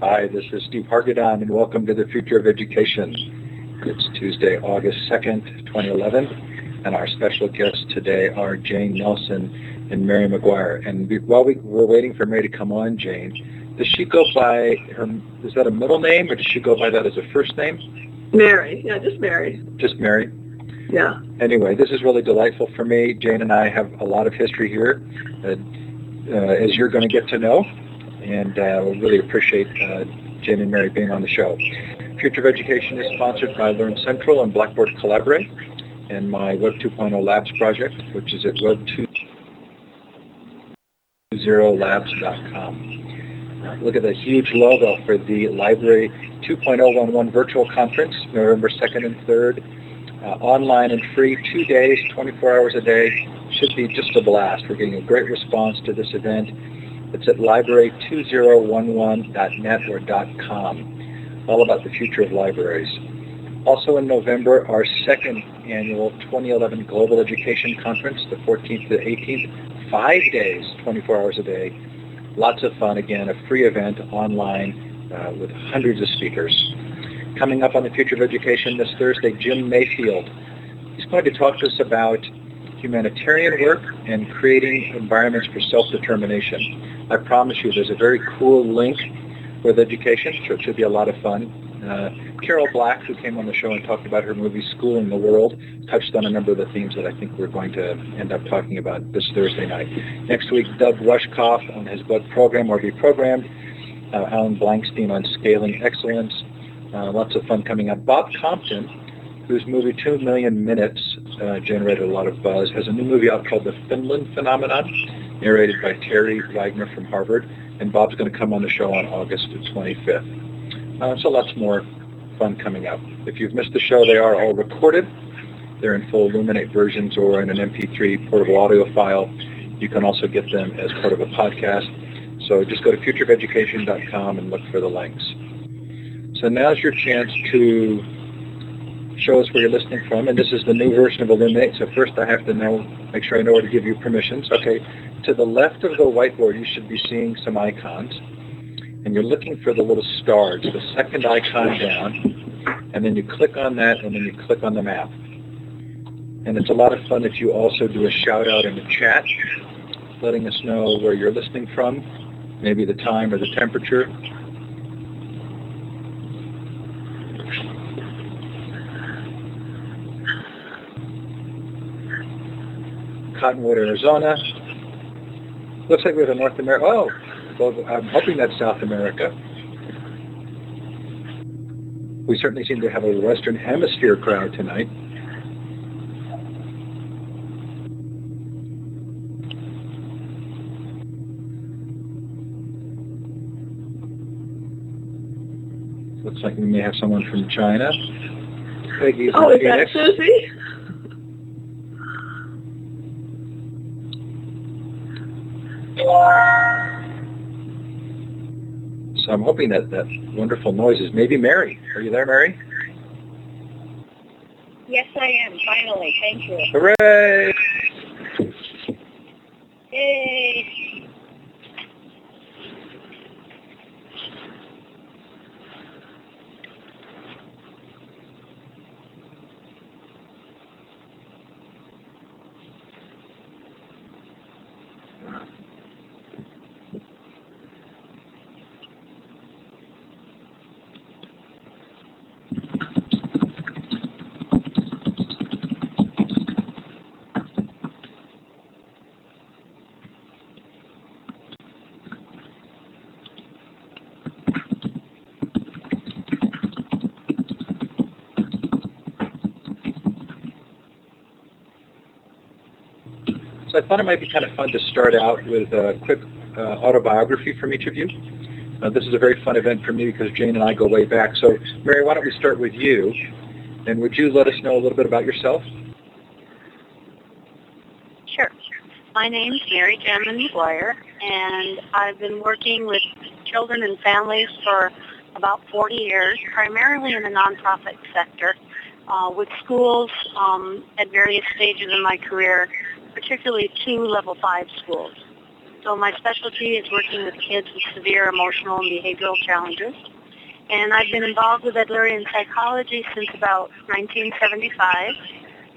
Hi, this is Steve Hargadon, and welcome to the Future of Education. It's Tuesday, August 2nd, 2011, and our special guests today are Jane Nelsen and Mary Maguire. And we, while we were waiting for Mary to come on, Jane, does she go by her? Is that a middle name, or does she go by that as a first name? Mary, yeah, just Mary. Just Mary. Yeah. Anyway, this is really delightful for me. Jane and I have a lot of history here, uh, uh, as you're going to get to know and uh, we really appreciate uh, Jane and Mary being on the show. Future of Education is sponsored by Learn Central and Blackboard Collaborate and my Web 2.0 Labs project, which is at web20labs.com. Look at the huge logo for the Library 2.011 virtual conference, November 2nd and 3rd. Uh, online and free, two days, 24 hours a day. Should be just a blast. We're getting a great response to this event. It's at library2011.net or .com, all about the future of libraries. Also in November, our second annual 2011 Global Education Conference, the 14th to the 18th, five days, 24 hours a day. Lots of fun, again, a free event online uh, with hundreds of speakers. Coming up on the Future of Education this Thursday, Jim Mayfield. He's going to talk to us about humanitarian work and creating environments for self-determination. I promise you there's a very cool link with education, so it should be a lot of fun. Uh, Carol Black, who came on the show and talked about her movie Schooling the World, touched on a number of the themes that I think we're going to end up talking about this Thursday night. Next week, Doug Rushkoff on his book Program or Be Programmed, uh, Alan Blankstein on Scaling Excellence, uh, lots of fun coming up. Bob Compton, whose movie Two Million Minutes uh, generated a lot of buzz, has a new movie out called The Finland Phenomenon, narrated by Terry Wagner from Harvard, and Bob's going to come on the show on August 25th. Uh, so lots more fun coming up. If you've missed the show, they are all recorded. They're in full Elluminate versions or in an MP3 portable audio file. You can also get them as part of a podcast. So just go to futureofeducation.com and look for the links. So now's your chance to show us where you're listening from, and this is the new version of Elluminate. So first I have to know, make sure I know where to give you permissions. Okay, to the left of the whiteboard you should be seeing some icons, and you're looking for the little stars, the second icon down, and then you click on that, and then you click on the map. And it's a lot of fun if you also do a shout out in the chat, letting us know where you're listening from, maybe the time or the temperature, Cottonwood, Arizona. Looks like we have a North America. Oh, well, I'm hoping that's South America. We certainly seem to have a Western Hemisphere crowd tonight. Looks like we may have someone from China. Peggy's oh, is that. Susie? So I'm hoping that that wonderful noise is maybe Mary. Are you there, Mary? Yes, I am. Finally, thank you. Hooray! Yay! Thought it might be kind of fun to start out with a quick uh, autobiography from each of you. Uh, this is a very fun event for me because Jane and I go way back. So Mary, why don't we start with you? And would you let us know a little bit about yourself? Sure. My name is Mary Gemman Maguire, and I've been working with children and families for about 40 years, primarily in the nonprofit sector, uh, with schools um, at various stages in my career, particularly two level five schools. So my specialty is working with kids with severe emotional and behavioral challenges. And I've been involved with Adlerian psychology since about 1975.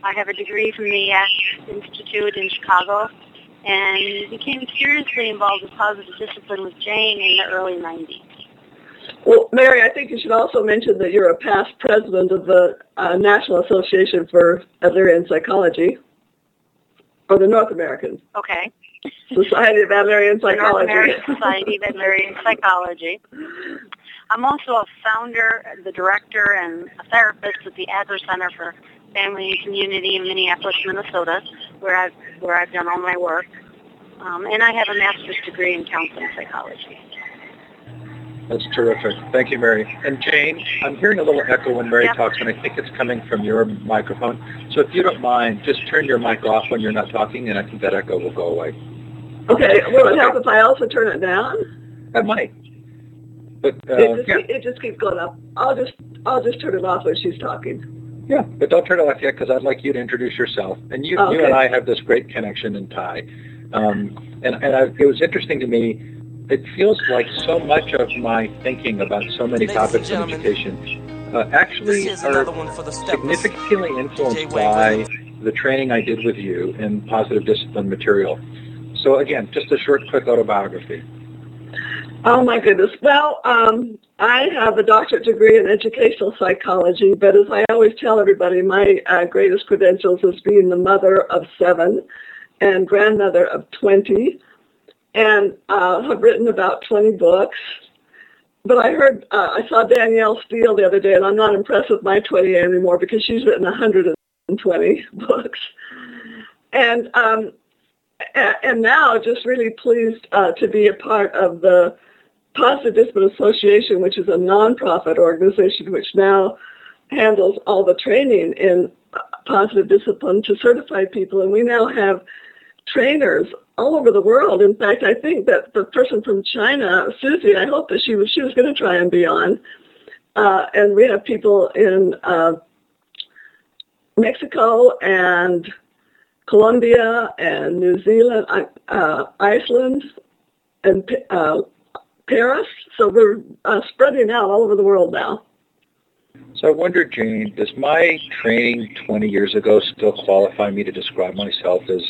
I have a degree from the Act Institute in Chicago and became seriously involved with positive discipline with Jane in the early 90s. Well, Mary, I think you should also mention that you're a past president of the uh, National Association for Adlerian Psychology, or the North American Okay. Society of Adlerian The North American Society of Adlerian Psychology. I'm also a founder, the director, and a therapist at the Adler Center for Family and Community in Minneapolis, Minnesota, where I've where I've done all my work. Um, and I have a master's degree in counseling psychology. That's terrific. Thank you, Mary. And Jane, I'm hearing a little echo when Mary Yep. talks, and I think it's coming from your microphone. So if you don't mind, just turn your mic off when you're not talking, and I think that echo will go away. Okay, will it help if I also turn it down? That might. But uh, it, just, yeah, it just keeps going up. I'll just I'll just turn it off when she's talking. yeah. But don't turn it off yet, because I'd like you to introduce yourself. And you, Okay. you and I have this great connection and tie. Um, and and I, it was interesting to me. It feels like so much of my thinking about so many Ladies and topics in education uh, actually This is are another one for the steppers. significantly influenced DJ by the training I did with you in positive discipline material. So again, just a short, quick autobiography. Oh my goodness. Well, um, I have a doctorate degree in educational psychology, but as I always tell everybody, my uh, greatest credentials is being the mother of seven and grandmother of 20, and uh, have written about 20 books. But I heard, uh, I saw Danielle Steel the other day, and I'm not impressed with my 20 anymore because she's written 120 books. And um, and now just really pleased uh, to be a part of the Positive Discipline Association, which is a nonprofit organization which now handles all the training in uh, positive discipline to certify people. And we now have trainers all over the world. In fact, I think that the person from China, Susie, I hope that she was she was going to try and be on. Uh, and we have people in uh, Mexico and Colombia and New Zealand, uh, Iceland, and uh, Paris. So we're uh, spreading out all over the world now. So I wonder, Jane, does my training 20 years ago still qualify me to describe myself as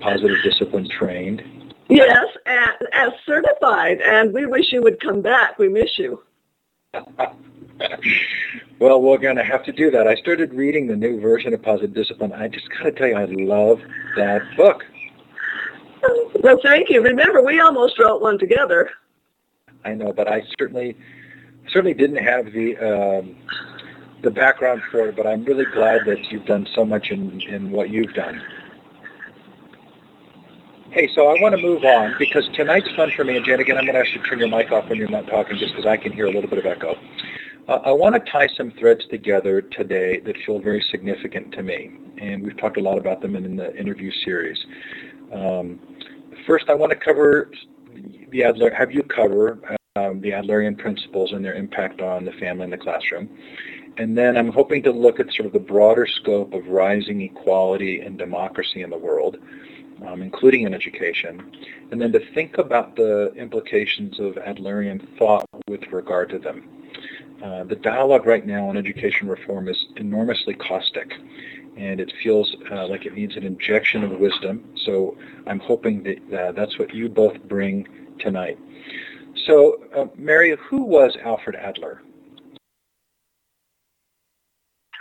positive discipline trained? Yes, and, as certified, and we wish you would come back. We miss you. well, we're going to have to do that. I started reading the new version of Positive Discipline. I just got to tell you, I love that book. Well, thank you. Remember, we almost wrote one together. I know, but I certainly certainly didn't have the um, the background for it. But I'm really glad that you've done so much in in what you've done. Hey, so I want to move on because tonight's fun for me. And Jan, again, I'm going to ask you to turn your mic off when you're not talking, just because I can hear a little bit of echo. Uh, I want to tie some threads together today that feel very significant to me, and we've talked a lot about them in, in the interview series. Um, first, I want to cover the Adler, have you cover um, the Adlerian principles and their impact on the family and the classroom. And then I'm hoping to look at sort of the broader scope of rising equality and democracy in the world, um, including in education, and then to think about the implications of Adlerian thought with regard to them. Uh, the dialogue right now on education reform is enormously caustic, and it feels uh, like it needs an injection of wisdom. So I'm hoping that uh, that's what you both bring tonight. So, uh, Mary, who was Alfred Adler?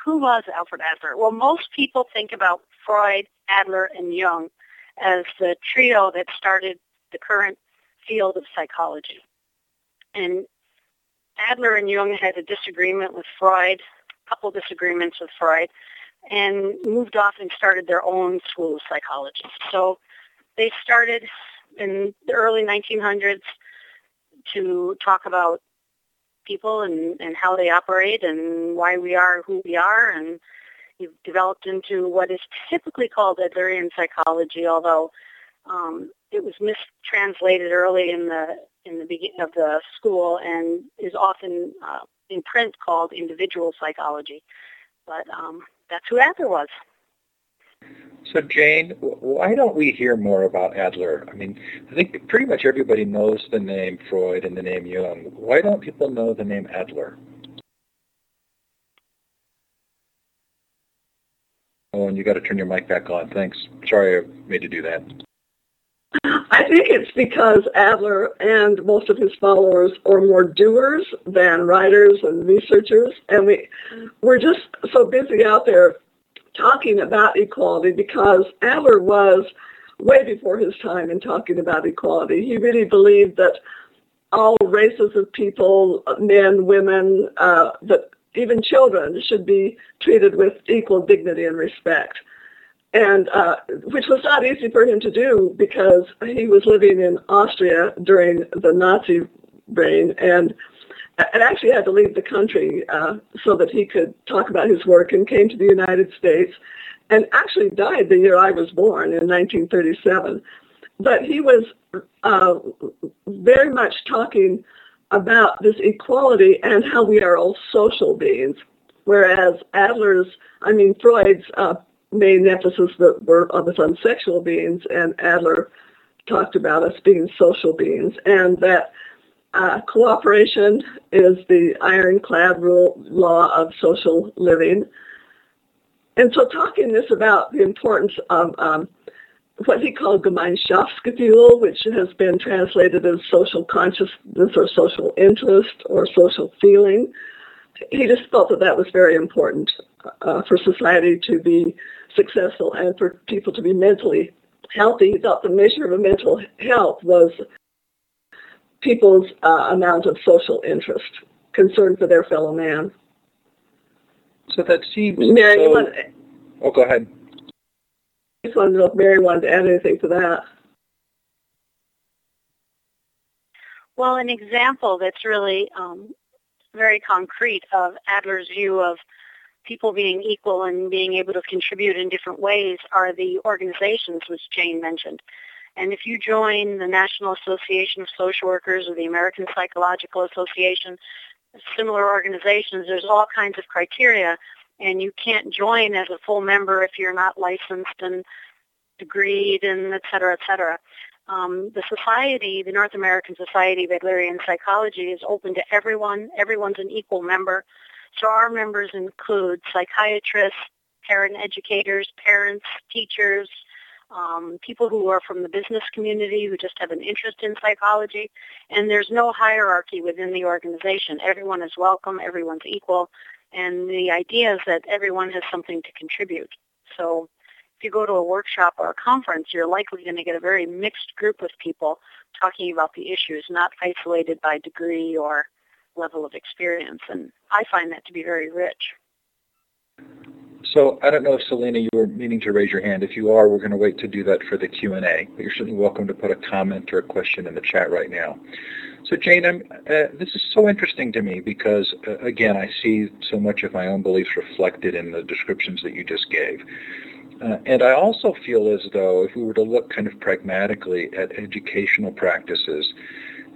Who was Alfred Adler? Well, most people think about Freud, Adler, and Jung as the trio that started the current field of psychology. And Adler and Jung had a disagreement with Freud, a couple disagreements with Freud, and moved off and started their own school of psychology. So they started in the early 1900s to talk about people and, and how they operate and why we are who we are and you've developed into what is typically called Adlerian psychology, although um, it was mistranslated early in the in the beginning of the school and is often uh, in print called individual psychology. But um, that's who Adler was. So Jane, why don't we hear more about Adler? I mean, I think pretty much everybody knows the name Freud and the name Jung. Why don't people know the name Adler? Oh, and you got to turn your mic back on. Thanks. Sorry I made you do that. I think it's because Adler and most of his followers are more doers than writers and researchers, and we we're just so busy out there talking about equality because Adler was way before his time in talking about equality. He really believed that all races of people, men, women, uh, that even children should be treated with equal dignity and respect. And uh, which was not easy for him to do because he was living in Austria during the Nazi reign and and actually had to leave the country uh, so that he could talk about his work and came to the United States and actually died the year I was born in 1937. But he was uh, very much talking about this equality and how we are all social beings, whereas Adler's, I mean, Freud's uh, main emphasis that were was on sexual beings, and Adler talked about us being social beings, and that uh, cooperation is the ironclad rule law of social living. And so talking this about the importance of um, what he called Gemeinschaftsgefühl, which has been translated as social consciousness or social interest or social feeling. He just felt that that was very important uh, for society to be successful and for people to be mentally healthy. He thought the measure of mental health was people's uh, amount of social interest, concern for their fellow man. So that seems. Mary, so... Oh, go ahead just wanted to know if Mary wanted to add anything to that. Well, an example that's really um, very concrete of Adler's view of people being equal and being able to contribute in different ways are the organizations which Jane mentioned. And if you join the National Association of Social Workers or the American Psychological Association, similar organizations, there's all kinds of criteria and you can't join as a full member if you're not licensed and degreed and et cetera, et cetera. Um, the society, the North American Society of Adlerian Psychology is open to everyone. Everyone's an equal member. So our members include psychiatrists, parent educators, parents, teachers, um, people who are from the business community who just have an interest in psychology. And there's no hierarchy within the organization. Everyone is welcome. Everyone's equal. And the idea is that everyone has something to contribute. So if you go to a workshop or a conference, you're likely going to get a very mixed group of people talking about the issues, not isolated by degree or level of experience. And I find that to be very rich. So I don't know if Selena, you were meaning to raise your hand. If you are, we're going to wait to do that for the Q&A. But you're certainly welcome to put a comment or a question in the chat right now. So Jane, uh, this is so interesting to me because, uh, again, I see so much of my own beliefs reflected in the descriptions that you just gave. Uh, and I also feel as though if we were to look kind of pragmatically at educational practices,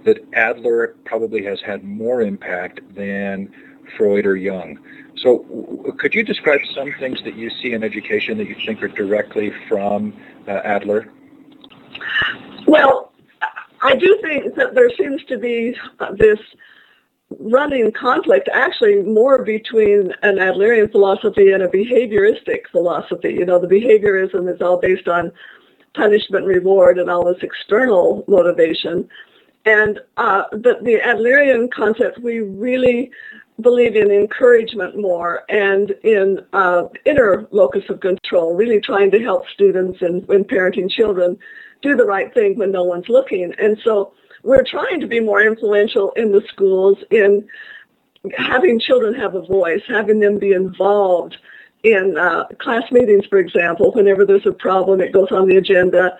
that Adler probably has had more impact than Freud or Jung. So could you describe some things that you see in education that you think are directly from uh, Adler? Well, I do think that there seems to be this running conflict actually more between an Adlerian philosophy and a behavioristic philosophy. You know, the behaviorism is all based on punishment, reward, and all this external motivation. And uh, the, the Adlerian concept, we really believe in encouragement more and in uh, inner locus of control, really trying to help students and when parenting children do the right thing when no one's looking. And so we're trying to be more influential in the schools in having children have a voice, having them be involved in uh, class meetings, for example. Whenever there's a problem, it goes on the agenda.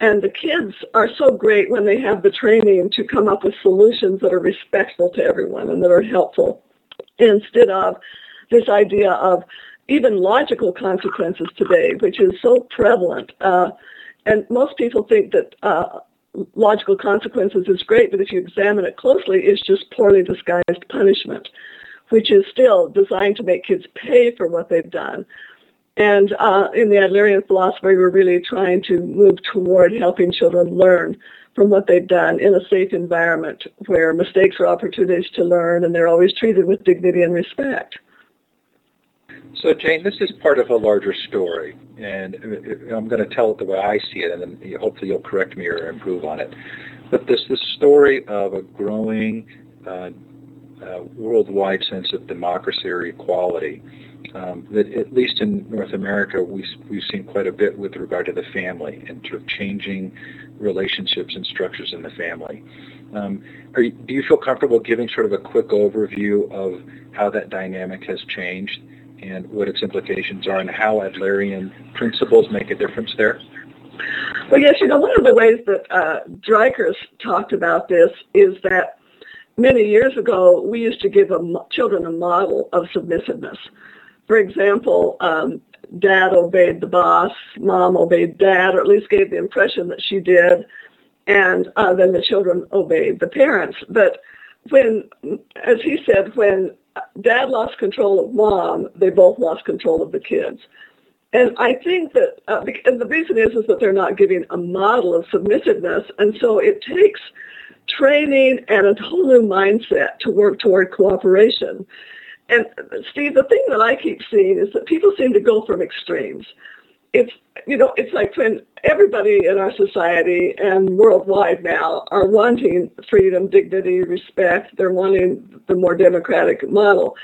And the kids are so great when they have the training to come up with solutions that are respectful to everyone and that are helpful instead of this idea of even logical consequences today, which is so prevalent. Uh, and most people think that uh, logical consequences is great, but if you examine it closely, it's just poorly disguised punishment, which is still designed to make kids pay for what they've done. And uh, in the Adlerian philosophy, we're really trying to move toward helping children learn from what they've done in a safe environment where mistakes are opportunities to learn and they're always treated with dignity and respect. So, Jane, this is part of a larger story, and I'm going to tell it the way I see it, and then hopefully you'll correct me or improve on it. But this this story of a growing uh, uh, worldwide sense of democracy or equality um, that at least in North America we, we've seen quite a bit with regard to the family and sort of changing relationships and structures in the family. Um, you, do you feel comfortable giving sort of a quick overview of how that dynamic has changed and what its implications are and how Adlerian principles make a difference there? Well, yes, you know, one of the ways that uh, Dreikurs talked about this is that many years ago we used to give a, children a model of submissiveness. For example, um, dad obeyed the boss, mom obeyed dad, or at least gave the impression that she did, and uh, then the children obeyed the parents. But when, as he said, when dad lost control of mom, they both lost control of the kids. And I think that, uh, and the reason is, is that they're not giving a model of submissiveness, and so it takes training and a whole new mindset to work toward cooperation. And Steve, the thing that I keep seeing is that people seem to go from extremes. It's you know, it's like when everybody in our society and worldwide now are wanting freedom, dignity, respect. They're wanting the more democratic model.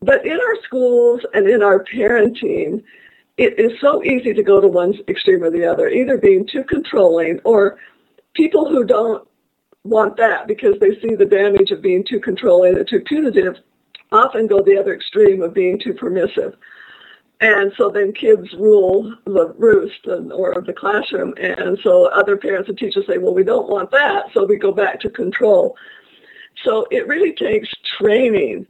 But in our schools and in our parenting, it is so easy to go to one extreme or the other, either being too controlling or people who don't want that because they see the damage of being too controlling and too punitive often go the other extreme of being too permissive. And so then kids rule the roost and, or the classroom. And so other parents and teachers say, well, we don't want that. So we go back to control. So it really takes training,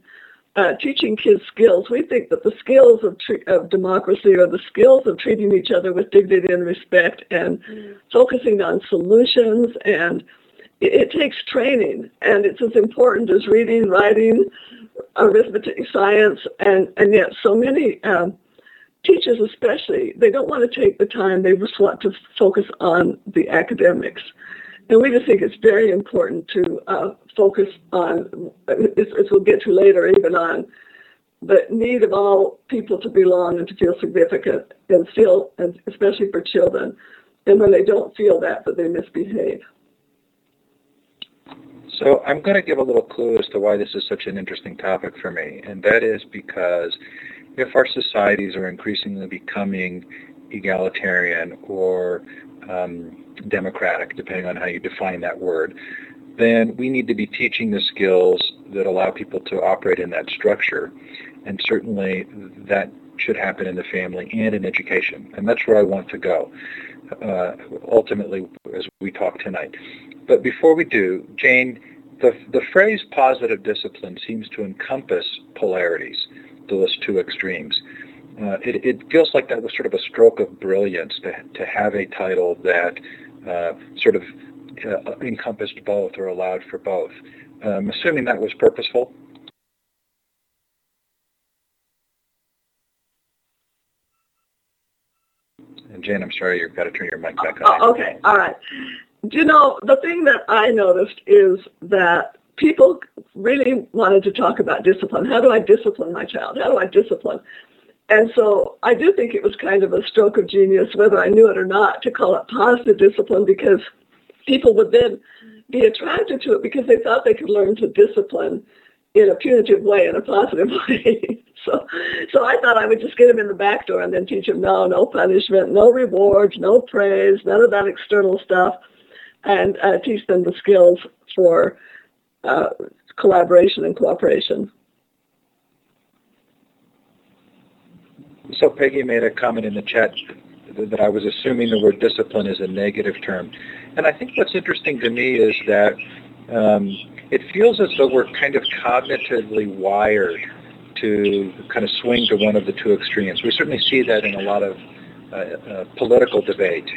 uh, teaching kids skills. We think that the skills of, of democracy are the skills of treating each other with dignity and respect and mm. focusing on solutions. And it, takes training. And it's as important as reading, writing, arithmetic, science, and, and yet so many um, teachers especially, they don't want to take the time, they just want to focus on the academics. And we just think it's very important to uh, focus on, as we'll get to later, even on the need of all people to belong and to feel significant and feel, and especially for children. And when they don't feel that, that they misbehave. So I'm going to give a little clue as to why this is such an interesting topic for me, and that is because if our societies are increasingly becoming egalitarian or um, democratic, depending on how you define that word, then we need to be teaching the skills that allow people to operate in that structure. And certainly that should happen in the family and in education. And that's where I want to go, uh, ultimately, as we talk tonight. But before we do, Jane, the, the phrase positive discipline seems to encompass polarities, those two extremes. Uh, it, it, feels like that was sort of a stroke of brilliance to, to have a title that uh, sort of uh, encompassed both or allowed for both. I'm assuming that was purposeful. Jane, I'm sorry, you've got to turn your mic back on. Oh, okay, all right Do you know, the thing that I noticed is that people really wanted to talk about discipline. How do I discipline my child? How do I discipline? And so I do think it was kind of a stroke of genius, whether I knew it or not, to call it positive discipline because people would then be attracted to it because they thought they could learn to discipline in a punitive way, in a positive way. so, so I thought I would just get them in the back door and then teach them, no, no punishment, no rewards, no praise, none of that external stuff and uh, teach them the skills for uh, collaboration and cooperation. So Peggy made a comment in the chat that I was assuming the word discipline is a negative term. And I think what's interesting to me is that um, it feels as though we're kind of cognitively wired to kind of swing to one of the two extremes. We certainly see that in a lot of uh, uh, political debate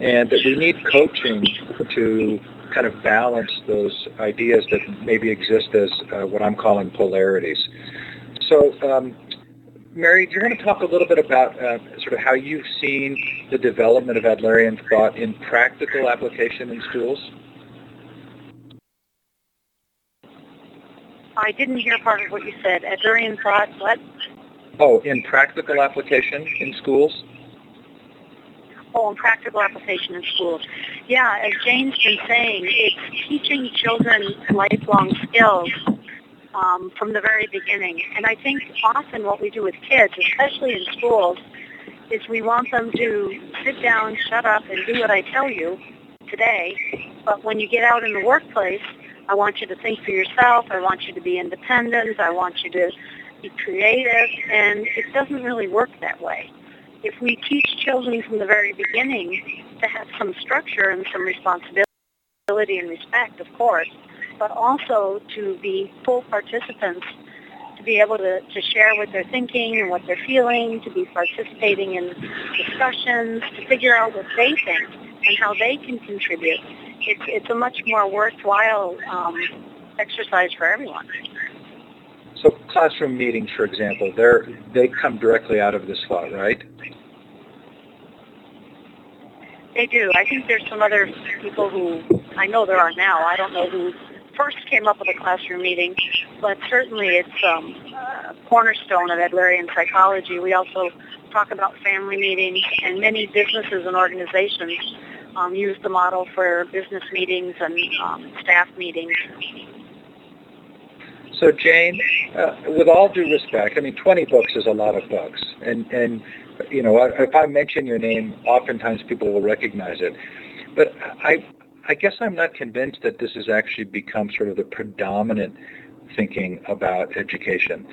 and that we need coaching to kind of balance those ideas that maybe exist as uh, what I'm calling polarities. So um, Mary, do you want to talk a little bit about uh, sort of how you've seen the development of Adlerian thought in practical application in schools? I didn't hear part of what you said. Adlerian thought, what? Oh, in practical application in schools? Oh, in practical application in schools. Yeah, as Jane's been saying, it's teaching children lifelong skills um, from the very beginning. And I think often what we do with kids, especially in schools, is we want them to sit down, shut up, and do what I tell you today. But when you get out in the workplace, I want you to think for yourself. I want you to be independent. I want you to be creative. And it doesn't really work that way. If we teach children from the very beginning to have some structure and some responsibility and respect, of course, but also to be full participants, to be able to, to share what they're thinking and what they're feeling, to be participating in discussions, to figure out what they think and how they can contribute. It's, it's a much more worthwhile um, exercise for everyone. So classroom meetings, for example, they're, they come directly out of this thought, right? They do. I think there's some other people who, I know there are now, I don't know who first came up with a classroom meeting, but certainly it's um, a cornerstone of Adlerian psychology. We also talk about family meetings, and many businesses and organizations um, use the model for business meetings and um, staff meetings. So Jane, uh, with all due respect, I mean, 20 books is a lot of books, and and you know, if I mention your name, oftentimes people will recognize it. But I I guess I'm not convinced that this has actually become sort of the predominant thinking about education.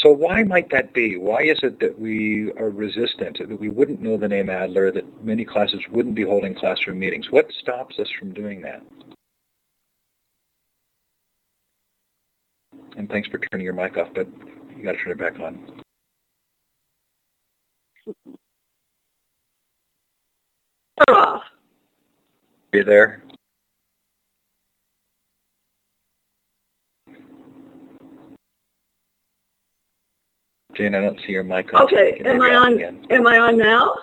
So why might that be? Why is it that we are resistant, that we wouldn't know the name Adler, that many classes wouldn't be holding classroom meetings? What stops us from doing that? And thanks for turning your mic off, but you got to turn it back on. Off. Are you there? Jane, I don't see your mic on. Okay, am I on? Again. Am I on now?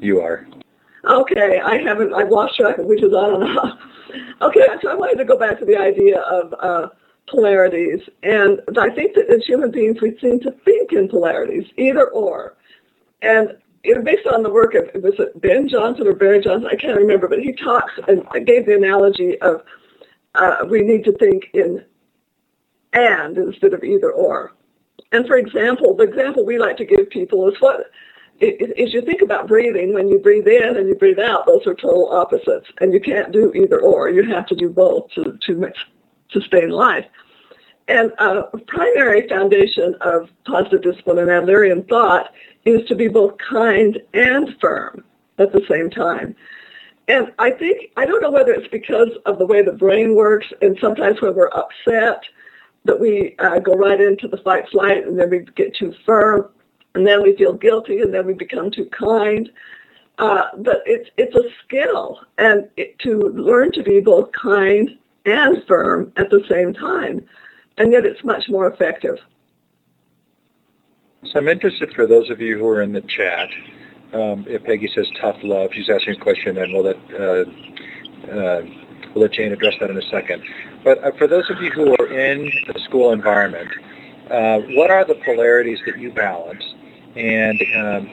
You are. Okay, I haven't. I've lost track of which is on and off. Okay, so I wanted to go back to the idea of uh, polarities, and I think that as human beings we seem to think in polarities, either or, and based on the work of was it Ben Johnson or Barry Johnson? I can't remember, but he talks and gave the analogy of uh, we need to think in and instead of either or. And for example, the example we like to give people is what is you think about breathing, when you breathe in and you breathe out, those are total opposites. And you can't do either or. You have to do both to, to sustain life. And uh, a primary foundation of positive discipline and Adlerian thought is to be both kind and firm at the same time. And I think, I don't know whether it's because of the way the brain works, and sometimes when we're upset, that we uh, go right into the fight flight and then we get too firm and then we feel guilty and then we become too kind. Uh, but it's it's a skill and it, to learn to be both kind and firm at the same time, and yet it's much more effective. So I'm interested for those of you who are in the chat. Um, if Peggy says tough love, she's asking a question, and we'll let uh, uh, we'll let Jane address that in a second. But uh, for those of you who are in the school environment, uh, what are the polarities that you balance? And, um,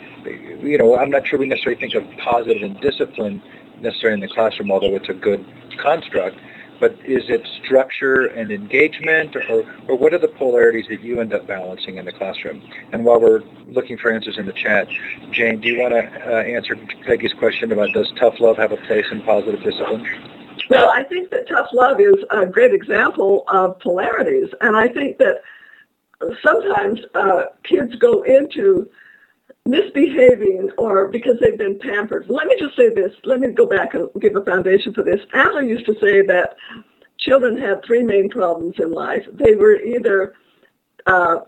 you know, I'm not sure we necessarily think of positive and discipline necessarily in the classroom, although it's a good construct. But is it structure and engagement, or, or what are the polarities that you end up balancing in the classroom? And while we're looking for answers in the chat, Jane, do you want to uh, answer Peggy's question about does tough love have a place in positive discipline? Well, I think that tough love is a great example of polarities. And I think that sometimes uh, kids go into misbehaving or because they've been pampered. Let me just say this. Let me go back and give a foundation for this. Adler used to say that children had three main problems in life. They were either uh,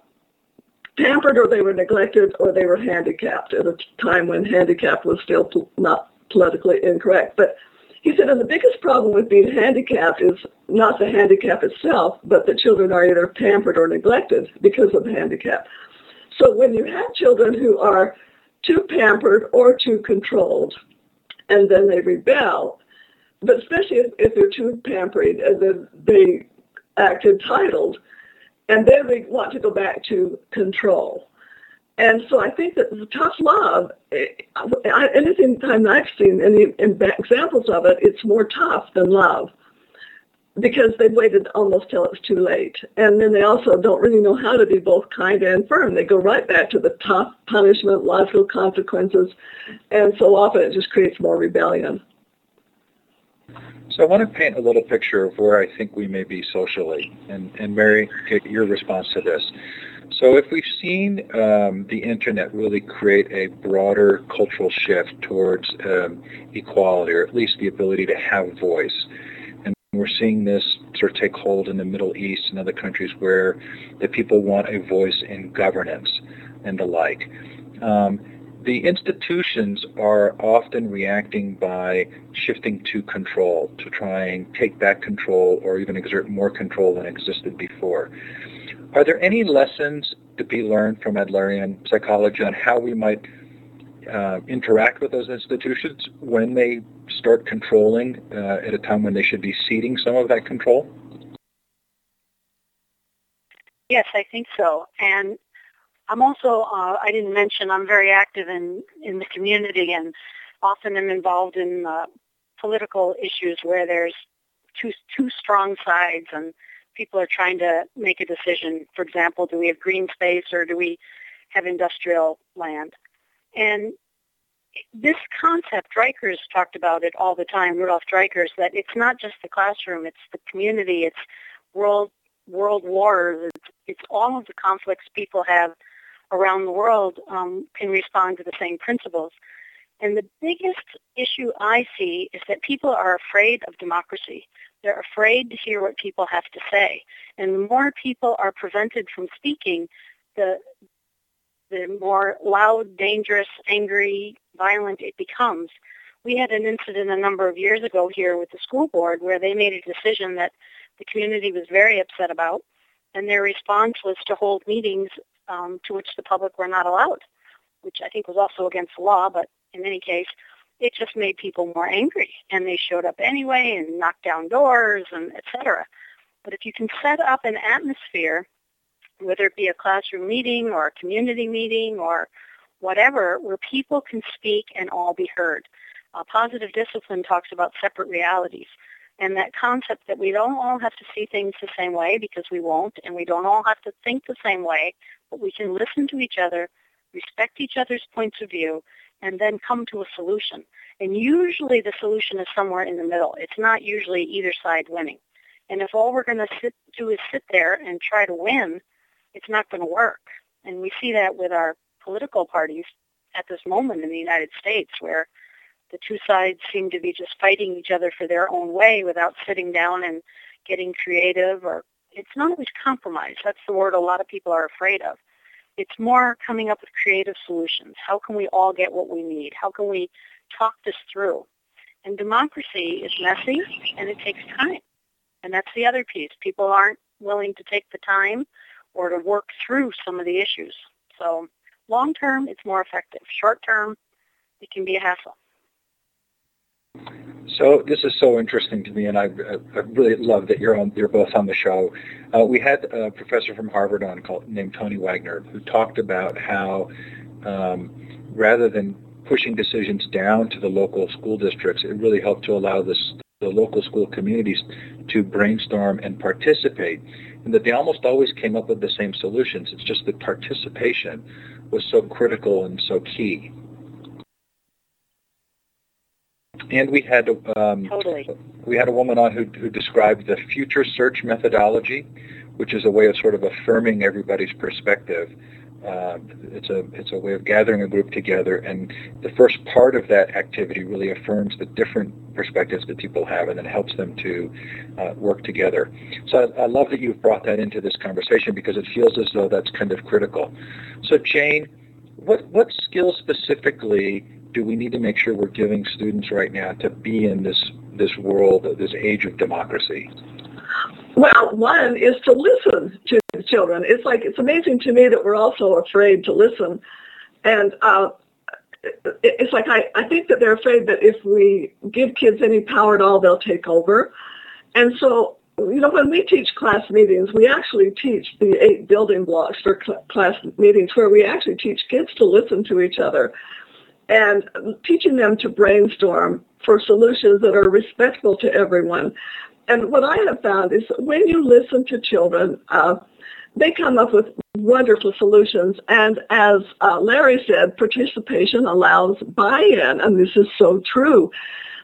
pampered or they were neglected or they were handicapped at a time when handicapped was still not politically incorrect. But he said, and the biggest problem with being handicapped is not the handicap itself, but that children are either pampered or neglected because of the handicap. So when you have children who are too pampered or too controlled, and then they rebel, but especially if, if they're too pampered and then they act entitled, and then they want to go back to control. And so I think that tough love, eh, anything time I've seen any examples of it, it's more tough than love because they've waited almost till it's too late. And then they also don't really know how to be both kind and firm. They go right back to the tough punishment, logical consequences, and so often it just creates more rebellion. So I want to paint a little picture of where I think we may be socially, and, and Mary, your response to this. So if we've seen um, the internet really create a broader cultural shift towards um, equality, or at least the ability to have voice, and we're seeing this sort of take hold in the Middle East and other countries where the people want a voice in governance and the like. Um, the institutions are often reacting by shifting to control, to try and take back control or even exert more control than existed before. Are there any lessons to be learned from Adlerian psychology on how we might uh, interact with those institutions when they start controlling uh, at a time when they should be ceding some of that control? Yes, I think so. And I'm also, uh, I didn't mention, I'm very active in, in the community and often am involved in uh, political issues where there's two, two strong sides and people are trying to make a decision. For example, do we have green space or do we have industrial land? And this concept, Dreikurs talked about it all the time, Rudolf Dreikurs, that it's not just the classroom, it's the community, it's world world wars, it's, it's all of the conflicts people have around the world um, can respond to the same principles. And the biggest issue I see is that people are afraid of democracy. They're afraid to hear what people have to say. And the more people are prevented from speaking, the the more loud, dangerous, angry, violent it becomes. We had an incident a number of years ago here with the school board where they made a decision that the community was very upset about, and their response was to hold meetings um, to which the public were not allowed, which I think was also against the law, but in any case, it just made people more angry, and they showed up anyway and knocked down doors and etc. But if you can set up an atmosphere whether it be a classroom meeting or a community meeting or whatever, where people can speak and all be heard. Uh, positive discipline talks about separate realities. And that concept that we don't all have to see things the same way because we won't, and we don't all have to think the same way, but we can listen to each other, respect each other's points of view, and then come to a solution. And usually the solution is somewhere in the middle. It's not usually either side winning. And if all we're going to do is sit there and try to win, it's not going to work. And we see that with our political parties at this moment in the United States where the two sides seem to be just fighting each other for their own way without sitting down and getting creative or it's not always compromise. That's the word a lot of people are afraid of. It's more coming up with creative solutions. How can we all get what we need? How can we talk this through? And democracy is messy and it takes time. And that's the other piece. People aren't willing to take the time or to work through some of the issues. So long term, it's more effective. Short term, it can be a hassle. So this is so interesting to me, and I, I really love that you're on. You're both on the show. Uh, we had a professor from Harvard on called, named Tony Wagner who talked about how um, rather than pushing decisions down to the local school districts, it really helped to allow this, the local school communities to brainstorm and participate and that they almost always came up with the same solutions. It's just that participation was so critical and so key. And we had um, totally. we had a woman on who, who described the future search methodology, which is a way of sort of affirming everybody's perspective uh, it's a it's a way of gathering a group together, and the first part of that activity really affirms the different perspectives that people have, and then helps them to uh, work together. So I, I, love that you've brought that into this conversation because it feels as though that's kind of critical. So Jane, what what skills specifically do we need to make sure we're giving students right now to be in this this world, this age of democracy? Well, one is to listen to children. It's like it's amazing to me that we're also afraid to listen, and uh, it's like I, I think that they're afraid that if we give kids any power at all, they'll take over. And so, you know, when we teach class meetings, we actually teach the eight building blocks for cl- class meetings, where we actually teach kids to listen to each other and teaching them to brainstorm for solutions that are respectful to everyone. And what I have found is when you listen to children, uh, they come up with wonderful solutions. And as uh, Larry said, participation allows buy-in, and this is so true.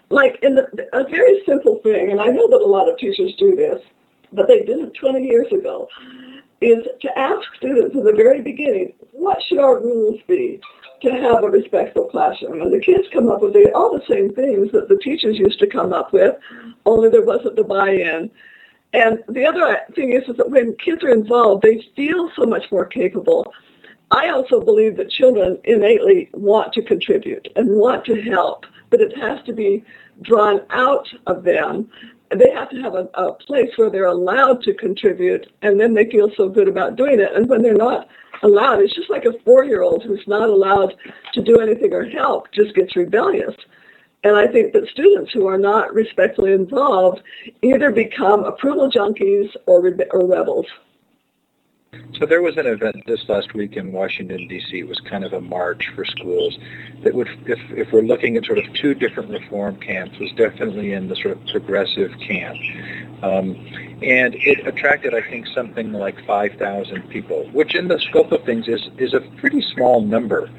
Like in the, a very simple thing, and I know that a lot of teachers do this, but they didn't 20 years ago, is to ask students in the very beginning, what should our rules be to have a respectful classroom? And the kids come up with the, all the same things that the teachers used to come up with, only there wasn't the buy-in. And the other thing is, is that when kids are involved, they feel so much more capable. I also believe that children innately want to contribute and want to help, but it has to be drawn out of them. They have to have a, a place where they're allowed to contribute, and then they feel so good about doing it. And when they're not allowed, it's just like a four-year-old who's not allowed to do anything or help just gets rebellious. And I think that students who are not respectfully involved either become approval junkies or, re- or rebels. So there was an event this last week in Washington, D.C. It was kind of a march for schools that would, if, if we're looking at sort of two different reform camps, was definitely in the sort of progressive camp. Um, and it attracted, I think, something like 5,000 people, which in the scope of things is, is a pretty small number.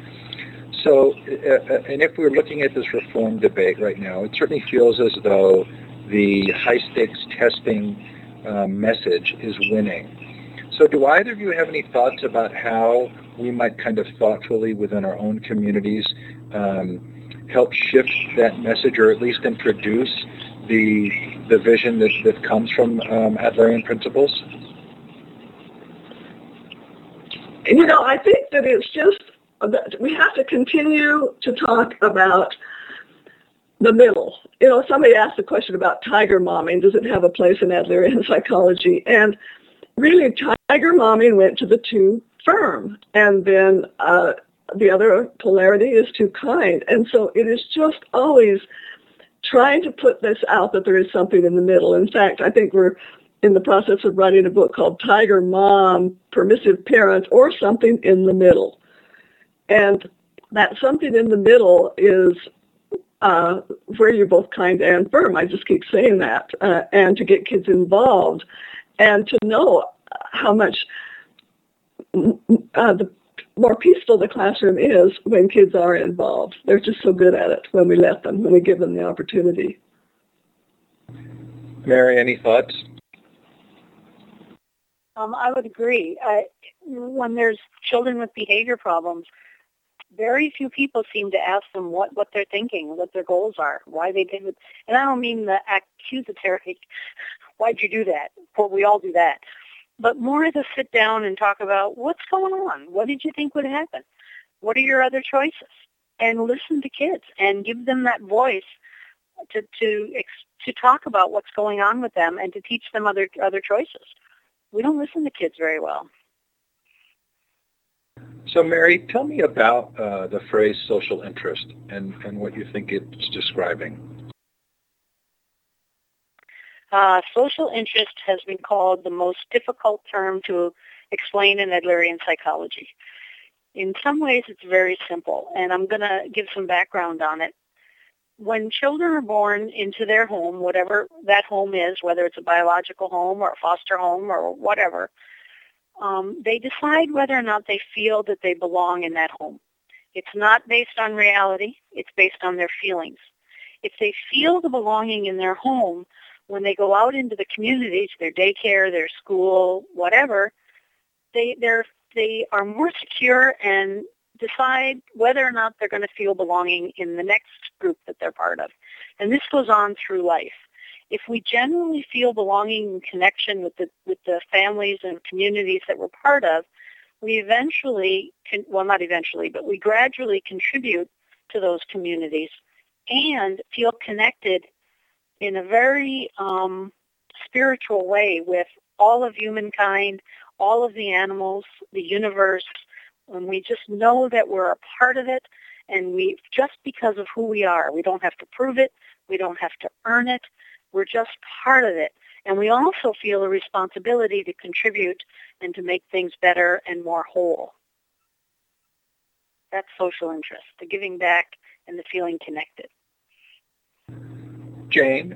So, uh, uh, and if we're looking at this reform debate right now, it certainly feels as though the high stakes testing uh, message is winning. So, do either of you have any thoughts about how we might kind of thoughtfully within our own communities um, help shift that message, or at least introduce the the vision that, that comes from um, Adlerian principles? You know, I think that it's just that we have to continue to talk about the middle. You know, somebody asked a question about tiger momming. Does it have a place in Adlerian psychology? And really, tiger momming went to the too firm, and then uh, the other polarity is too kind. And so it is just always trying to put this out that there is something in the middle. In fact, I think we're in the process of writing a book called Tiger Mom, Permissive Parent, or Something in the Middle. And that something in the middle is uh, where you're both kind and firm. I just keep saying that. Uh, and to get kids involved and to know how much uh, the more peaceful the classroom is when kids are involved. They're just so good at it when we let them, when we give them the opportunity. Mary, any thoughts? Um, I would agree. I, when there's children with behavior problems, very few people seem to ask them what, what they're thinking, what their goals are, why they did it. And I don't mean the accusatory, why'd you do that? Well, we all do that. But more to sit down and talk about what's going on. What did you think would happen? What are your other choices? And listen to kids and give them that voice to to to talk about what's going on with them and to teach them other other choices. We don't listen to kids very well. So, Mary, tell me about uh, the phrase social interest and, and what you think it's describing. Uh, social interest has been called the most difficult term to explain in Adlerian psychology. In some ways, it's very simple, and I'm going to give some background on it. When children are born into their home, whatever that home is, whether it's a biological home or a foster home or whatever, um, they decide whether or not they feel that they belong in that home. It's not based on reality. It's based on their feelings. If they feel the belonging in their home, when they go out into the community, to their daycare, their school, whatever, they they're they are more secure and decide whether or not they're going to feel belonging in the next group that they're part of. And this goes on through life if we generally feel belonging and connection with the with the families and communities that we're part of, we eventually, can, well, not eventually, but we gradually contribute to those communities and feel connected in a very um, spiritual way with all of humankind, all of the animals, the universe, and we just know that we're a part of it, and we just because of who we are, we don't have to prove it, we don't have to earn it, we're just part of it. And we also feel a responsibility to contribute and to make things better and more whole. That's social interest, the giving back and the feeling connected. Jane,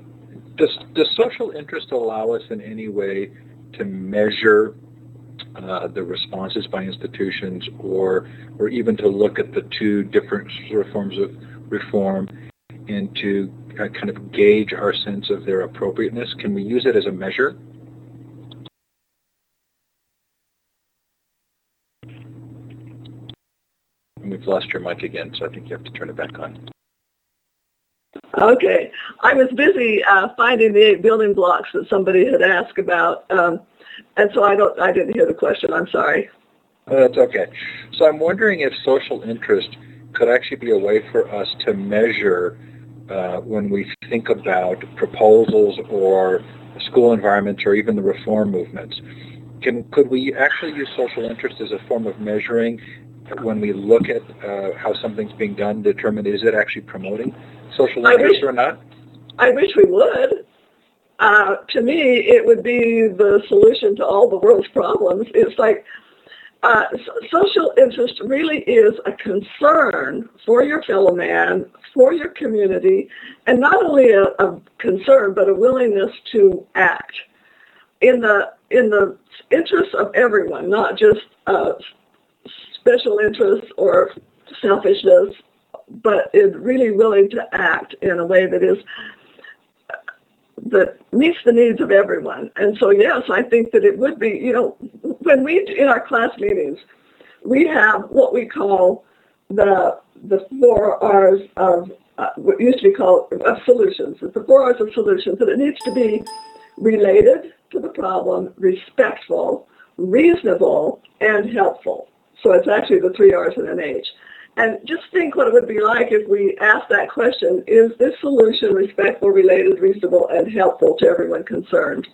does, does social interest allow us in any way to measure uh, the responses by institutions or, or even to look at the two different sort of forms of reform and to uh, kind of gauge our sense of their appropriateness? Can we use it as a measure? We've lost your mic again, so I think you have to turn it back on. Okay. I was busy uh, finding the eight building blocks that somebody had asked about, um, and so I don't. I didn't hear the question. I'm sorry. That's okay. So I'm wondering if social interest could actually be a way for us to measure uh, when we think about proposals or school environments or even the reform movements. Can, could we actually use social interest as a form of measuring when we look at uh, how something's being done, determine is it actually promoting social interest or not? I wish we would. Uh, to me, it would be the solution to all the world's problems. It's like uh, social interest really is a concern for your fellow man, for your community, and not only a, a concern, but a willingness to act in the in the interest of everyone, not just uh, special interests or selfishness, but is really willing to act in a way that is that meets the needs of everyone. And so, yes, I think that it would be, you know, when we, in our class meetings, we have what we call the, the four R's of, uh, what used to be called of solutions. It's the four R's of solutions, and it needs to be related to the problem, respectful, reasonable, and helpful. So it's actually the three R's and an H. And just think what it would be like if we asked that question, is this solution respectful, related, reasonable, and helpful to everyone concerned?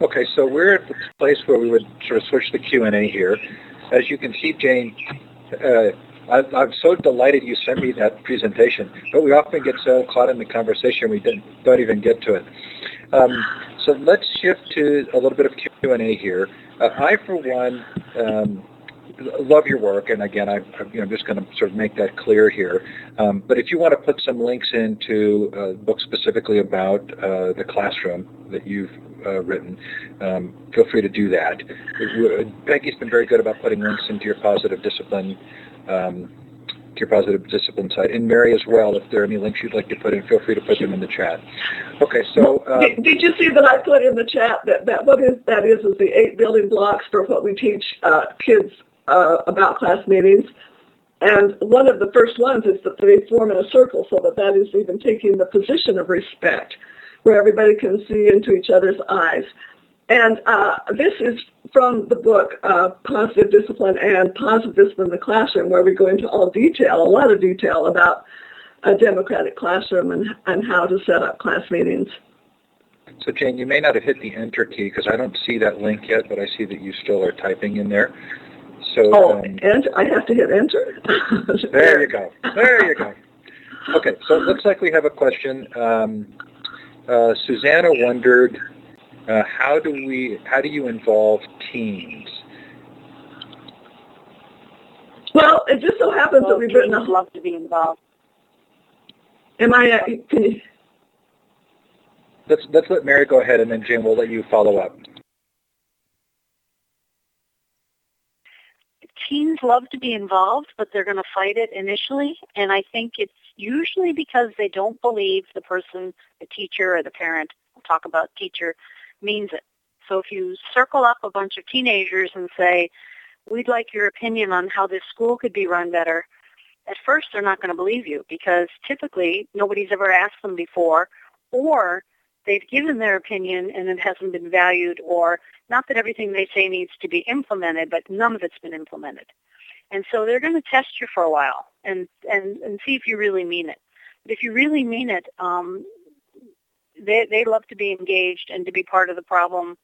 Okay, so we're at the place where we would sort of switch the Q&A here. As you can see, Jane, uh, I, am so delighted you sent me that presentation, but we often get so caught in the conversation we don't even get to it. Um, so let's shift to a little bit of Q&A here. Uh, I, for one, um, love your work, and again, I, am you know, just going to sort of make that clear here. Um, but if you want to put some links into uh, books specifically about uh, the classroom that you've uh, written, um, feel free to do that. Peggy's been very good about putting links into your positive discipline um, your positive discipline site. And Mary as well, if there are any links you'd like to put in, feel free to put them in the chat. Okay, so... Uh, did, did, you see that I put in the chat that, that what is, that is is the eight building blocks for what we teach uh, kids uh, about class meetings? And one of the first ones is that they form in a circle so that that is even taking the position of respect where everybody can see into each other's eyes. And uh, this is from the book uh, Positive Discipline and Positive Discipline in the Classroom, where we go into all detail, a lot of detail about a democratic classroom and, and how to set up class meetings. So Jane, you may not have hit the enter key because I don't see that link yet, but I see that you still are typing in there. So oh, um, and I have to hit enter. there you go. There you go. Okay, so it looks like we have a question. Um, uh, Susanna wondered uh, how do we? How do you involve teens? Well, it just so happens well, that we've written a love to be involved. Am I? Uh, can you? Let's let's let Mary go ahead, and then Jim, we'll let you follow up. Teens love to be involved, but they're going to fight it initially, and I think it's usually because they don't believe the person, the teacher or the parent. We'll talk about teacher means it. So if you circle up a bunch of teenagers and say, we'd like your opinion on how this school could be run better, at first they're not going to believe you because typically nobody's ever asked them before or they've given their opinion and it hasn't been valued or not that everything they say needs to be implemented, but none of it's been implemented. And so they're going to test you for a while and, and, and see if you really mean it. But if you really mean it, um, they they love to be engaged and to be part of the problem,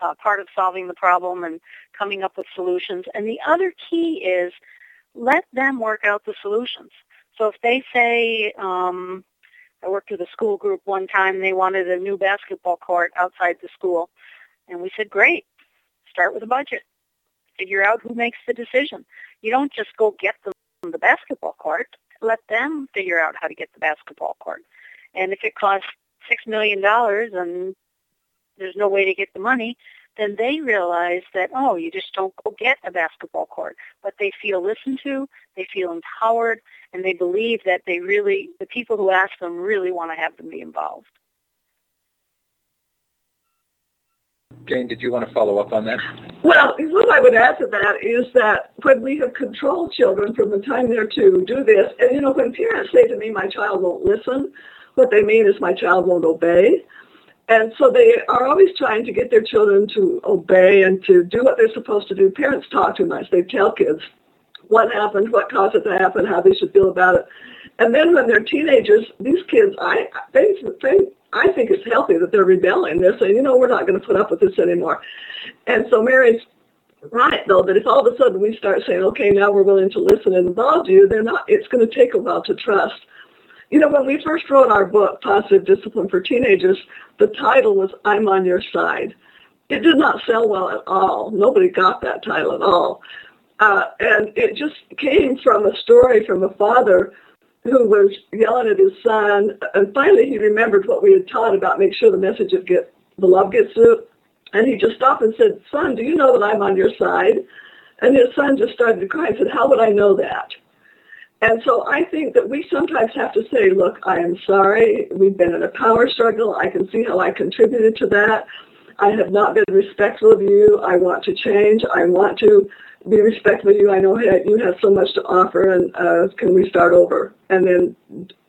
uh, part of solving the problem and coming up with solutions. And the other key is let them work out the solutions. So if they say, um, I worked with a school group one time, they wanted a new basketball court outside the school. And we said, great, start with a budget. Figure out who makes the decision. You don't just go get them the basketball court. Let them figure out how to get the basketball court. And if it costs six million dollars and there's no way to get the money, then they realize that, oh, you just don't go get a basketball court. But they feel listened to, they feel empowered, and they believe that they really, the people who ask them really want to have them be involved. Jane, did you want to follow up on that? Well, what I would add to that is that when we have controlled children from the time they're two do this, and you know, when parents say to me, my child won't listen, what they mean is my child won't obey. And so they are always trying to get their children to obey and to do what they're supposed to do. Parents talk too much. They tell kids what happened, what caused it to happen, how they should feel about it. And then when they're teenagers, these kids, I they, they I think it's healthy that they're rebelling. They're saying, you know, we're not going to put up with this anymore. And so Mary's right, though, that if all of a sudden we start saying, okay, now we're willing to listen and involve you, they're not. It's going to take a while to trust. You know, when we first wrote our book, Positive Discipline for Teenagers, the title was I'm on Your Side. It did not sell well at all. Nobody got that title at all. Uh, and it just came from a story from a father who was yelling at his son. And finally, he remembered what we had taught about make sure the message of get, the love gets through. And he just stopped and said, son, do you know that I'm on your side? And his son just started to cry and said, how would I know that? And so I think that we sometimes have to say, look, I am sorry. We've been in a power struggle. I can see how I contributed to that. I have not been respectful of you. I want to change. I want to be respectful of you. I know that you have so much to offer, and uh, can we start over and then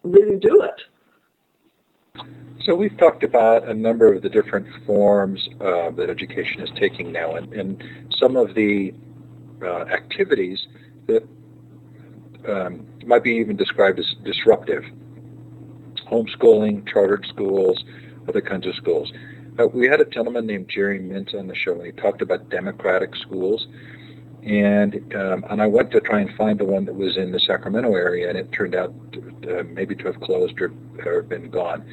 really do it? So we've talked about a number of the different forms uh, that education is taking now, and, and some of the uh, activities that um, might be even described as disruptive. Homeschooling, chartered schools, other kinds of schools. Uh, we had a gentleman named Jerry Mintz on the show, and he talked about democratic schools. And um, and I went to try and find the one that was in the Sacramento area, and it turned out to, uh, maybe to have closed or, or been gone.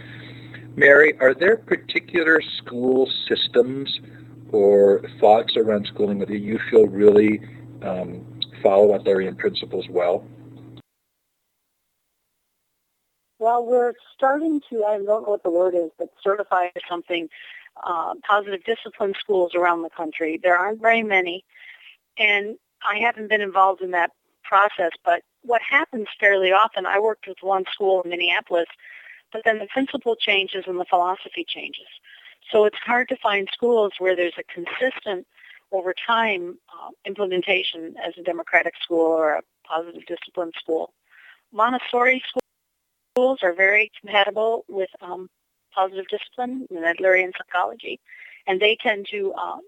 Mary, are there particular school systems or thoughts around schooling that you feel really um, follow Adlerian principles well? Well, we're starting to, I don't know what the word is, but certify something, uh, positive discipline schools around the country. There aren't very many, and I haven't been involved in that process, but what happens fairly often, I worked with one school in Minneapolis, but then the principal changes and the philosophy changes. So it's hard to find schools where there's a consistent over time uh, implementation as a democratic school or a positive discipline school. Montessori schools schools are very compatible with um, positive discipline and Adlerian psychology, and they tend to um,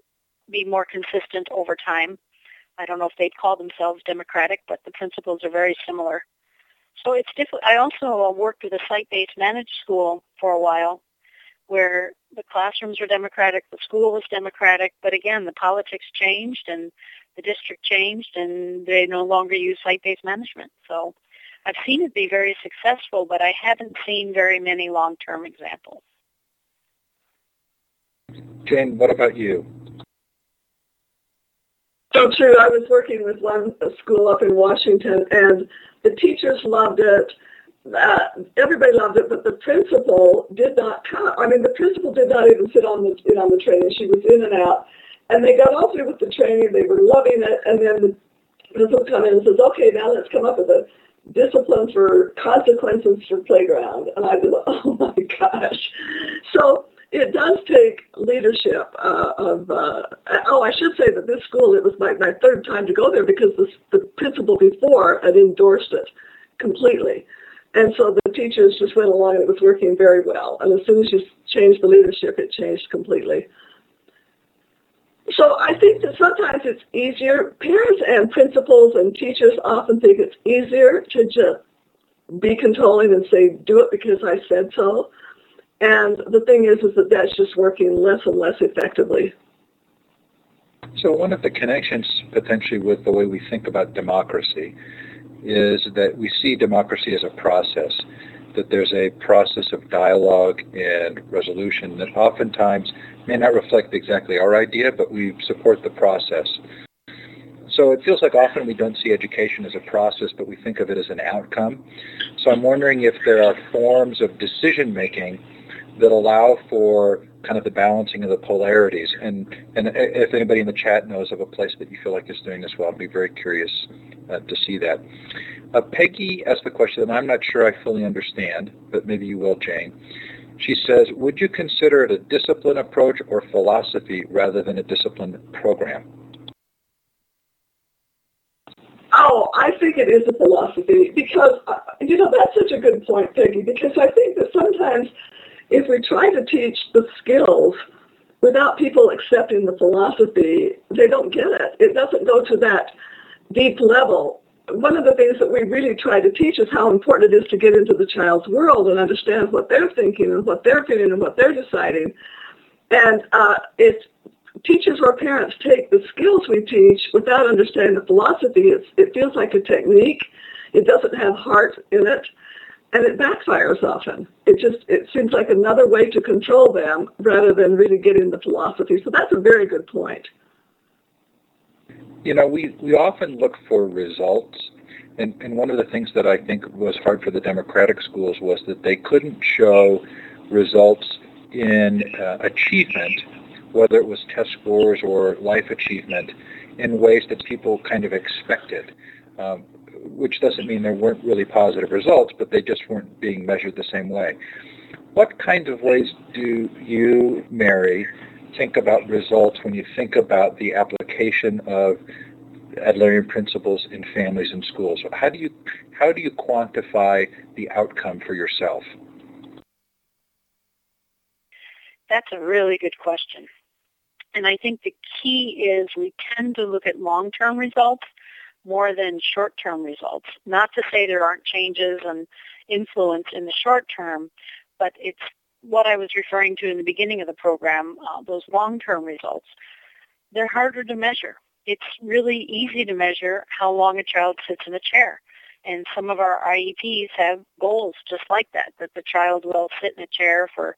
be more consistent over time. I don't know if they'd call themselves democratic, but the principles are very similar. So it's difficult. I also uh, worked with a site-based managed school for a while where the classrooms were democratic, the school was democratic, but again, the politics changed and the district changed and they no longer use site-based management. So I've seen it be very successful, but I haven't seen very many long-term examples. Jane, what about you? So true. I was working with one school up in Washington, and the teachers loved it. Uh, everybody loved it, but the principal did not come. I mean, the principal did not even sit on the sit on the training. She was in and out, and they got all through with the training. They were loving it, and then the principal comes in and says, "Okay, now let's come up with a discipline for consequences for playground. And I was, oh my gosh. So it does take leadership uh, of, uh, oh, I should say that this school, it was my, my third time to go there because the, the principal before had endorsed it completely. And so the teachers just went along and it was working very well. And as soon as you changed the leadership, it changed completely. So I think that sometimes it's easier. Parents and principals and teachers often think it's easier to just be controlling and say, do it because I said so. And the thing is, is that that's just working less and less effectively. So one of the connections potentially with the way we think about democracy is that we see democracy as a process, that there's a process of dialogue and resolution that oftentimes may not reflect exactly our idea, but we support the process. So it feels like often we don't see education as a process, but we think of it as an outcome. So I'm wondering if there are forms of decision making that allow for kind of the balancing of the polarities. And, and if anybody in the chat knows of a place that you feel like is doing this well, I'd be very curious uh, to see that. Uh, Peggy asked the question, and I'm not sure I fully understand, but maybe you will, Jane. She says, would you consider it a discipline approach or philosophy rather than a discipline program? Oh, I think it is a philosophy because, uh, you know, that's such a good point, Peggy, because I think that sometimes if we try to teach the skills without people accepting the philosophy, they don't get it. It doesn't go to that deep level. One of the things that we really try to teach is how important it is to get into the child's world and understand what they're thinking and what they're feeling and what they're deciding. And uh, if teachers or parents take the skills we teach without understanding the philosophy, it feels like a technique. It doesn't have heart in it and it backfires often. It just it seems like another way to control them rather than really getting the philosophy. So that's a very good point. You know, we, we often look for results, and, and one of the things that I think was hard for the democratic schools was that they couldn't show results in uh, achievement, whether it was test scores or life achievement, in ways that people kind of expected. Um, which doesn't mean there weren't really positive results, but they just weren't being measured the same way. What kind of ways do you, Mary, think about results when you think about the application of Adlerian principles in families and schools? How do you how do you quantify the outcome for yourself? That's a really good question. And I think the key is we tend to look at long-term results more than short-term results. Not to say there aren't changes and influence in the short term, but it's what I was referring to in the beginning of the program, uh, those long-term results. They're harder to measure. It's really easy to measure how long a child sits in a chair. And some of our IEPs have goals just like that, that the child will sit in a chair for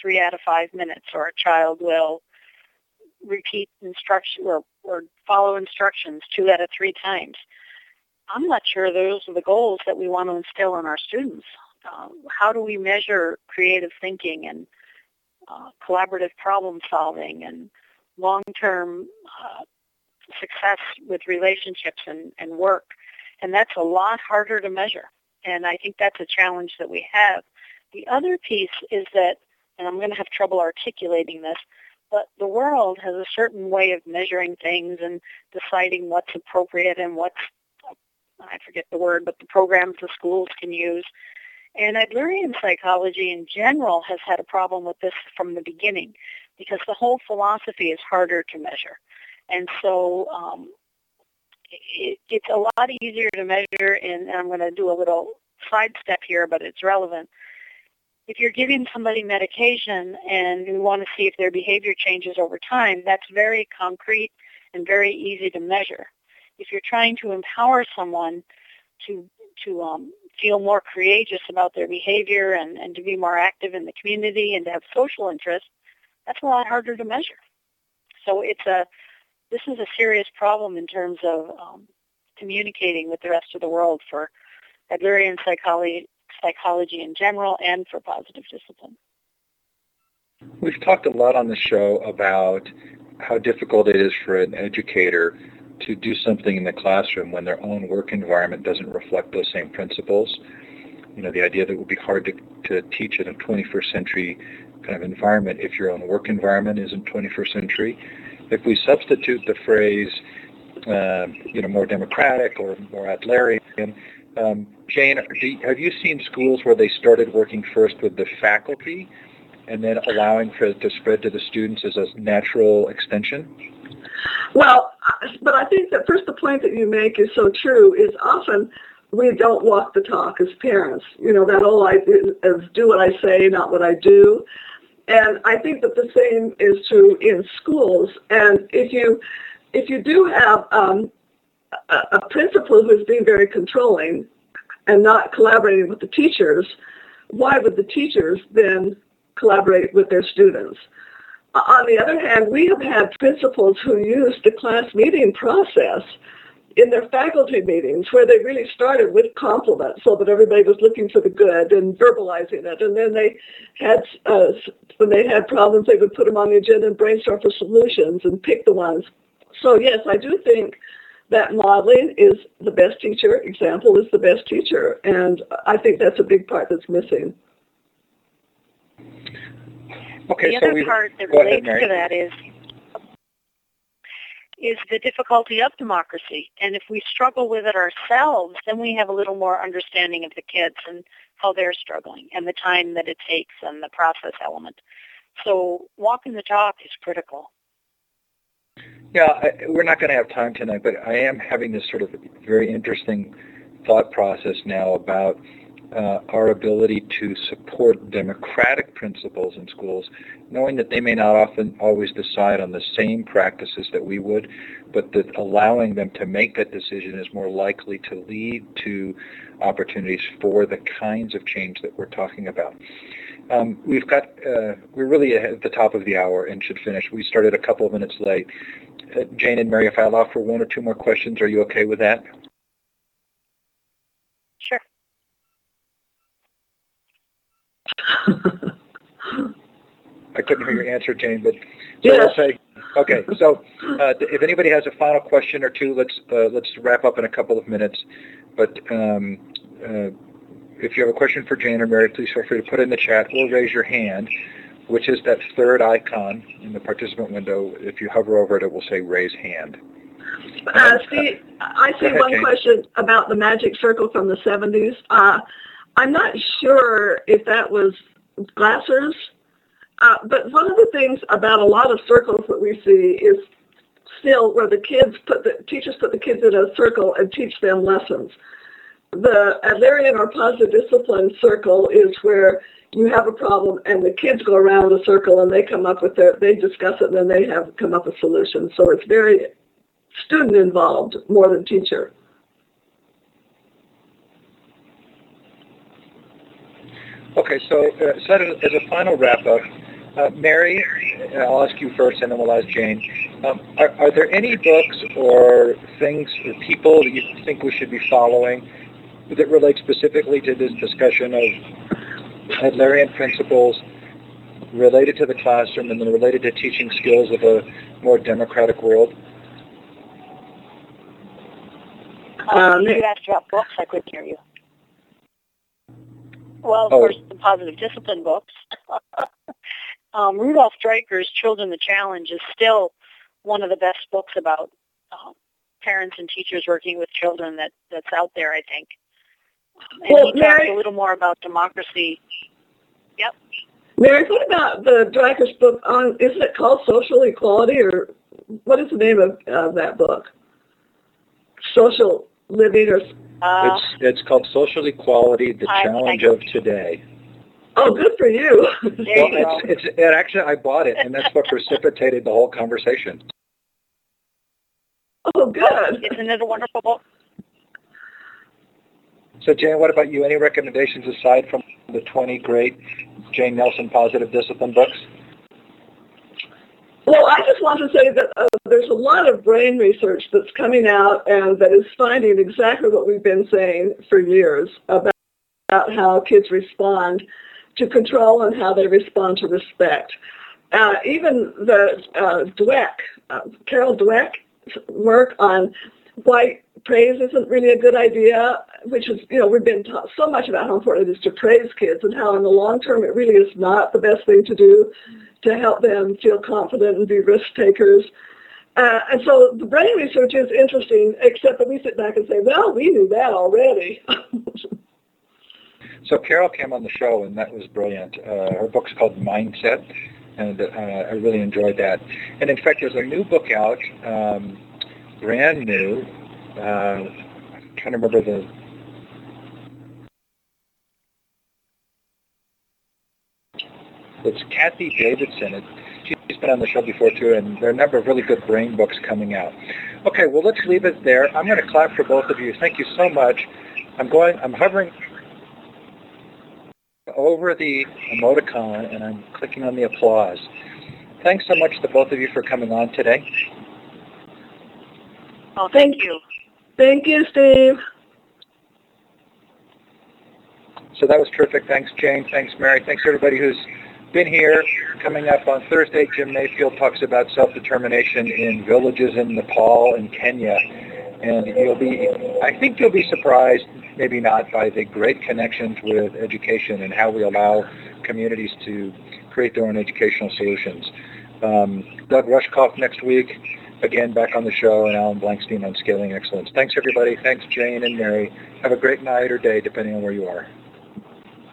three out of five minutes, or a child will repeat instruction or, or follow instructions two out of three times. I'm not sure those are the goals that we want to instill in our students. Uh, how do we measure creative thinking and uh, collaborative problem solving and long-term uh, success with relationships and, and work? And that's a lot harder to measure. And I think that's a challenge that we have. The other piece is that, and I'm going to have trouble articulating this, but the world has a certain way of measuring things and deciding what's appropriate and what's, I forget the word, but the programs the schools can use. And Adlerian psychology in general has had a problem with this from the beginning because the whole philosophy is harder to measure. And so um, it, it's a lot easier to measure, and, and I'm going to do a little sidestep here, but it's relevant if you're giving somebody medication and you want to see if their behavior changes over time, that's very concrete and very easy to measure. If you're trying to empower someone to to um, feel more courageous about their behavior and, and to be more active in the community and to have social interests, that's a lot harder to measure. So it's a this is a serious problem in terms of um, communicating with the rest of the world for Adlerian psychology, psychology in general and for positive discipline. We've talked a lot on the show about how difficult it is for an educator to do something in the classroom when their own work environment doesn't reflect those same principles. You know, the idea that it would be hard to, to teach in a 21st century kind of environment if your own work environment isn't 21st century. If we substitute the phrase, uh, you know, more democratic or more Adlerian, um, Jane, have you seen schools where they started working first with the faculty and then allowing for it to spread to the students as a natural extension? Well, but I think that first the point that you make is so true is often we don't walk the talk as parents. You know, that old idea is do what I say, not what I do. And I think that the same is true in schools. And if you if you do have um, a, a principal who's being very controlling and not collaborating with the teachers, why would the teachers then collaborate with their students? On the other hand, we have had principals who used the class meeting process in their faculty meetings where they really started with compliments so that everybody was looking for the good and verbalizing it. And then they had, uh, when they had problems, they would put them on the agenda and brainstorm for solutions and pick the ones. So yes, I do think that modeling is the best teacher, example is the best teacher. And I think that's a big part that's missing. Okay, the so other we part that go ahead, relates to that is is the difficulty of democracy. And if we struggle with it ourselves, then we have a little more understanding of the kids and how they're struggling and the time that it takes and the process element. So walking the talk is critical. Yeah, I, we're not going to have time tonight, but I am having this sort of very interesting thought process now about uh, our ability to support democratic principles in schools, knowing that they may not often always decide on the same practices that we would, but that allowing them to make that decision is more likely to lead to opportunities for the kinds of change that we're talking about. Um, we've got, uh, we're really at the top of the hour and should finish. We started a couple of minutes late. Uh, Jane and Mary, if I allow for one or two more questions, are you okay with that? Sure. I couldn't hear your answer, Jane, but so Yes. I'll say, okay. So uh, if anybody has a final question or two, let's uh, let's wrap up in a couple of minutes. But um, uh, if you have a question for Jane or Mary, please feel free to put it in the chat or raise your hand, which is that third icon in the participant window. If you hover over it, it will say raise hand. Uh, Steve, I see ahead, one Jane. question about the magic circle from the 70s. Uh, I'm not sure if that was Glasser's, uh, but one of the things about a lot of circles that we see is still where the kids put the teachers put the kids in a circle and teach them lessons. The Adlerian or positive discipline circle is where you have a problem and the kids go around the circle and they come up with their they discuss it and then they have come up with solutions. So it's very student involved more than teacher. Okay, so uh, so as a final wrap up, uh, Mary, I'll ask you first, and then we'll ask Jane. Um, are, are there any books or things or people that you think we should be following that relate specifically to this discussion of Adlerian principles related to the classroom and then related to teaching skills of a more democratic world? Um, you asked about books. I couldn't hear you. Well, of Oh. course, the positive discipline books. um, Rudolf Dreikurs' Children the Challenge is still one of the best books about um, parents and teachers working with children that, that's out there, I think. And Well, he talks Mary- a little more about democracy. Yep. Mary, what about the Dreikurs' book on, isn't it called Social Equality or what is the name of uh, that book? Social Living or, Uh, It's it's called Social Equality: The I- Challenge I- of Today. oh, good for you. there Well, you go. it's, it's it actually I bought it, and that's what precipitated the whole conversation. oh, good. Isn't it a wonderful book? So, Jane, what about you? Any recommendations aside from the 20 great Jane Nelsen positive discipline books? Well, I just want to say that uh, there's a lot of brain research that's coming out and that is finding exactly what we've been saying for years about, about how kids respond to control and how they respond to respect. Uh, even the uh, Dweck, uh, Carol Dweck's work on why praise isn't really a good idea, which is, you know, we've been taught so much about how important it is to praise kids and how in the long term it really is not the best thing to do to help them feel confident and be risk takers. Uh, and so the brain research is interesting, except that we sit back and say, well, we knew that already. So, Carol came on the show, and that was brilliant. Uh, her book's called Mindset, and uh, I really enjoyed that. And in fact, there's a new book out, um, brand new. Uh, I'm trying to remember the It's Cathy Davidson. It, she's been on the show before too, and there are a number of really good brain books coming out. Okay, well let's leave it there. I'm going to clap for both of you. Thank you so much. I'm going. I'm hovering over the emoticon and I'm clicking on the applause. Thanks so much to both of you for coming on today. Oh, thank you. Thank you, Steve. So that was terrific. Thanks, Jane. Thanks, Mary. Thanks, everybody who's been here. Coming up on Thursday, Jim Mayfield talks about self-determination in villages in Nepal and Kenya. And you'll be, I think you'll be surprised, maybe not, by the great connections with education and how we allow communities to create their own educational solutions. Um, Doug Rushkoff next week, again back on the show, and Alan Blankstein on scaling excellence. Thanks, everybody. Thanks, Jane and Mary. Have a great night or day, depending on where you are.